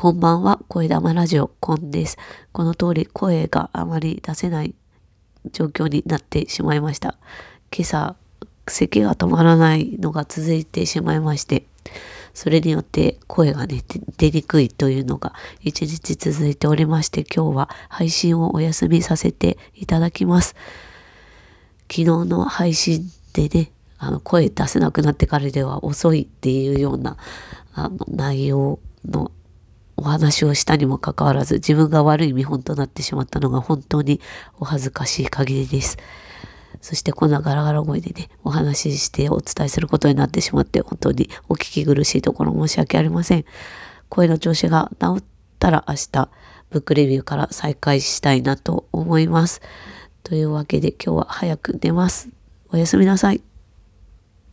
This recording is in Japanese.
こんばんは、声玉ラジオ、コンです。この通り声があまり出せない状況になってしまいました。今朝、咳が止まらないのが続いてしまいまして、それによって声がね、出にくいというのが一日続いておりまして、今日は配信をお休みさせていただきます。昨日の配信でね、あの声出せなくなってからでは遅いっていうようなあの内容のお話をしたにもかかわらず自分が悪い見本となってしまったのが本当にお恥ずかしい限りです。そしてこんなガラガラ声でね、お話ししてお伝えすることになってしまって本当にお聞き苦しいところ申し訳ありません。声の調子が治ったら明日ブックレビューから再開したいなと思います。というわけで今日は早く寝ます。おやすみなさい。